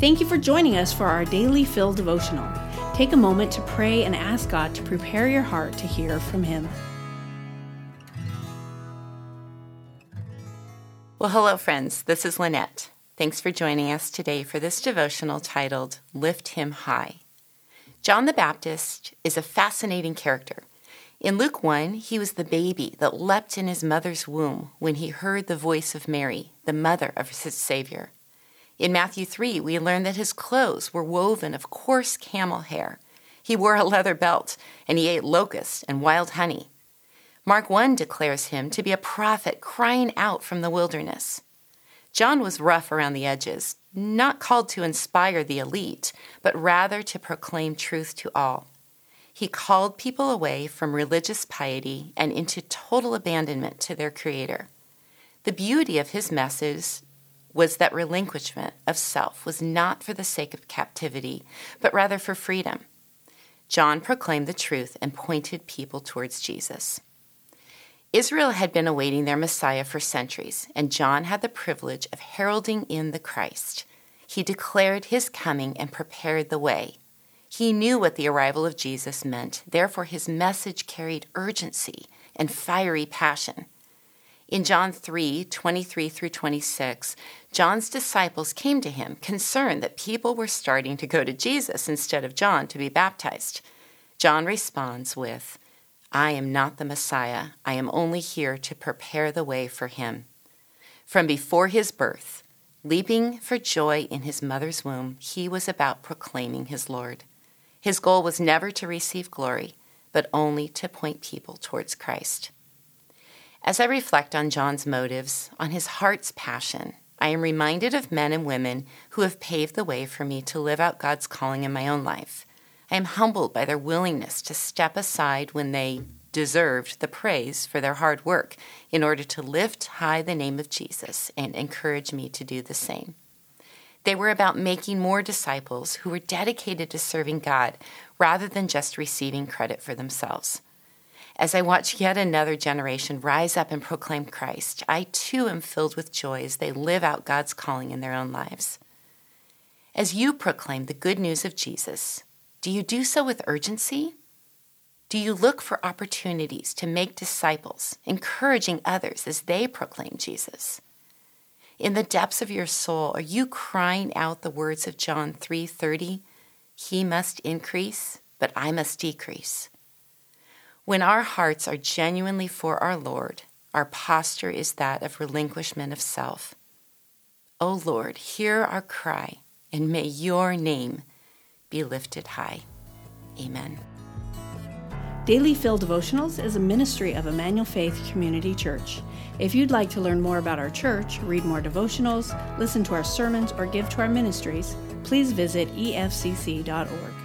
Thank you for joining us for our daily Fill devotional. Take a moment to pray and ask God to prepare your heart to hear from Him. Well, hello, friends. This is Lynette. Thanks for joining us today for this devotional titled Lift Him High. John the Baptist is a fascinating character. In Luke 1, he was the baby that leapt in his mother's womb when he heard the voice of Mary, the mother of his Savior. In Matthew 3, we learn that his clothes were woven of coarse camel hair. He wore a leather belt, and he ate locusts and wild honey. Mark 1 declares him to be a prophet crying out from the wilderness. John was rough around the edges, not called to inspire the elite, but rather to proclaim truth to all. He called people away from religious piety and into total abandonment to their Creator. The beauty of his message was that relinquishment of self was not for the sake of captivity, but rather for freedom. John proclaimed the truth and pointed people towards Jesus. Israel had been awaiting their Messiah for centuries, and John had the privilege of heralding in the Christ. He declared his coming and prepared the way. He knew what the arrival of Jesus meant, therefore, his message carried urgency and fiery passion. In John 3 23 through 26, John's disciples came to him, concerned that people were starting to go to Jesus instead of John to be baptized. John responds with, I am not the Messiah. I am only here to prepare the way for him. From before his birth, leaping for joy in his mother's womb, he was about proclaiming his Lord. His goal was never to receive glory, but only to point people towards Christ. As I reflect on John's motives, on his heart's passion, I am reminded of men and women who have paved the way for me to live out God's calling in my own life. I am humbled by their willingness to step aside when they deserved the praise for their hard work in order to lift high the name of Jesus and encourage me to do the same. They were about making more disciples who were dedicated to serving God rather than just receiving credit for themselves. As I watch yet another generation rise up and proclaim Christ, I too am filled with joy as they live out God's calling in their own lives. As you proclaim the good news of Jesus, do you do so with urgency? Do you look for opportunities to make disciples, encouraging others as they proclaim Jesus? In the depths of your soul, are you crying out the words of John 3:30? He must increase, but I must decrease. When our hearts are genuinely for our Lord, our posture is that of relinquishment of self. O oh Lord, hear our cry, and may your name be lifted high. Amen. Daily Fill Devotionals is a ministry of Emmanuel Faith Community Church. If you'd like to learn more about our church, read more devotionals, listen to our sermons, or give to our ministries, please visit efcc.org.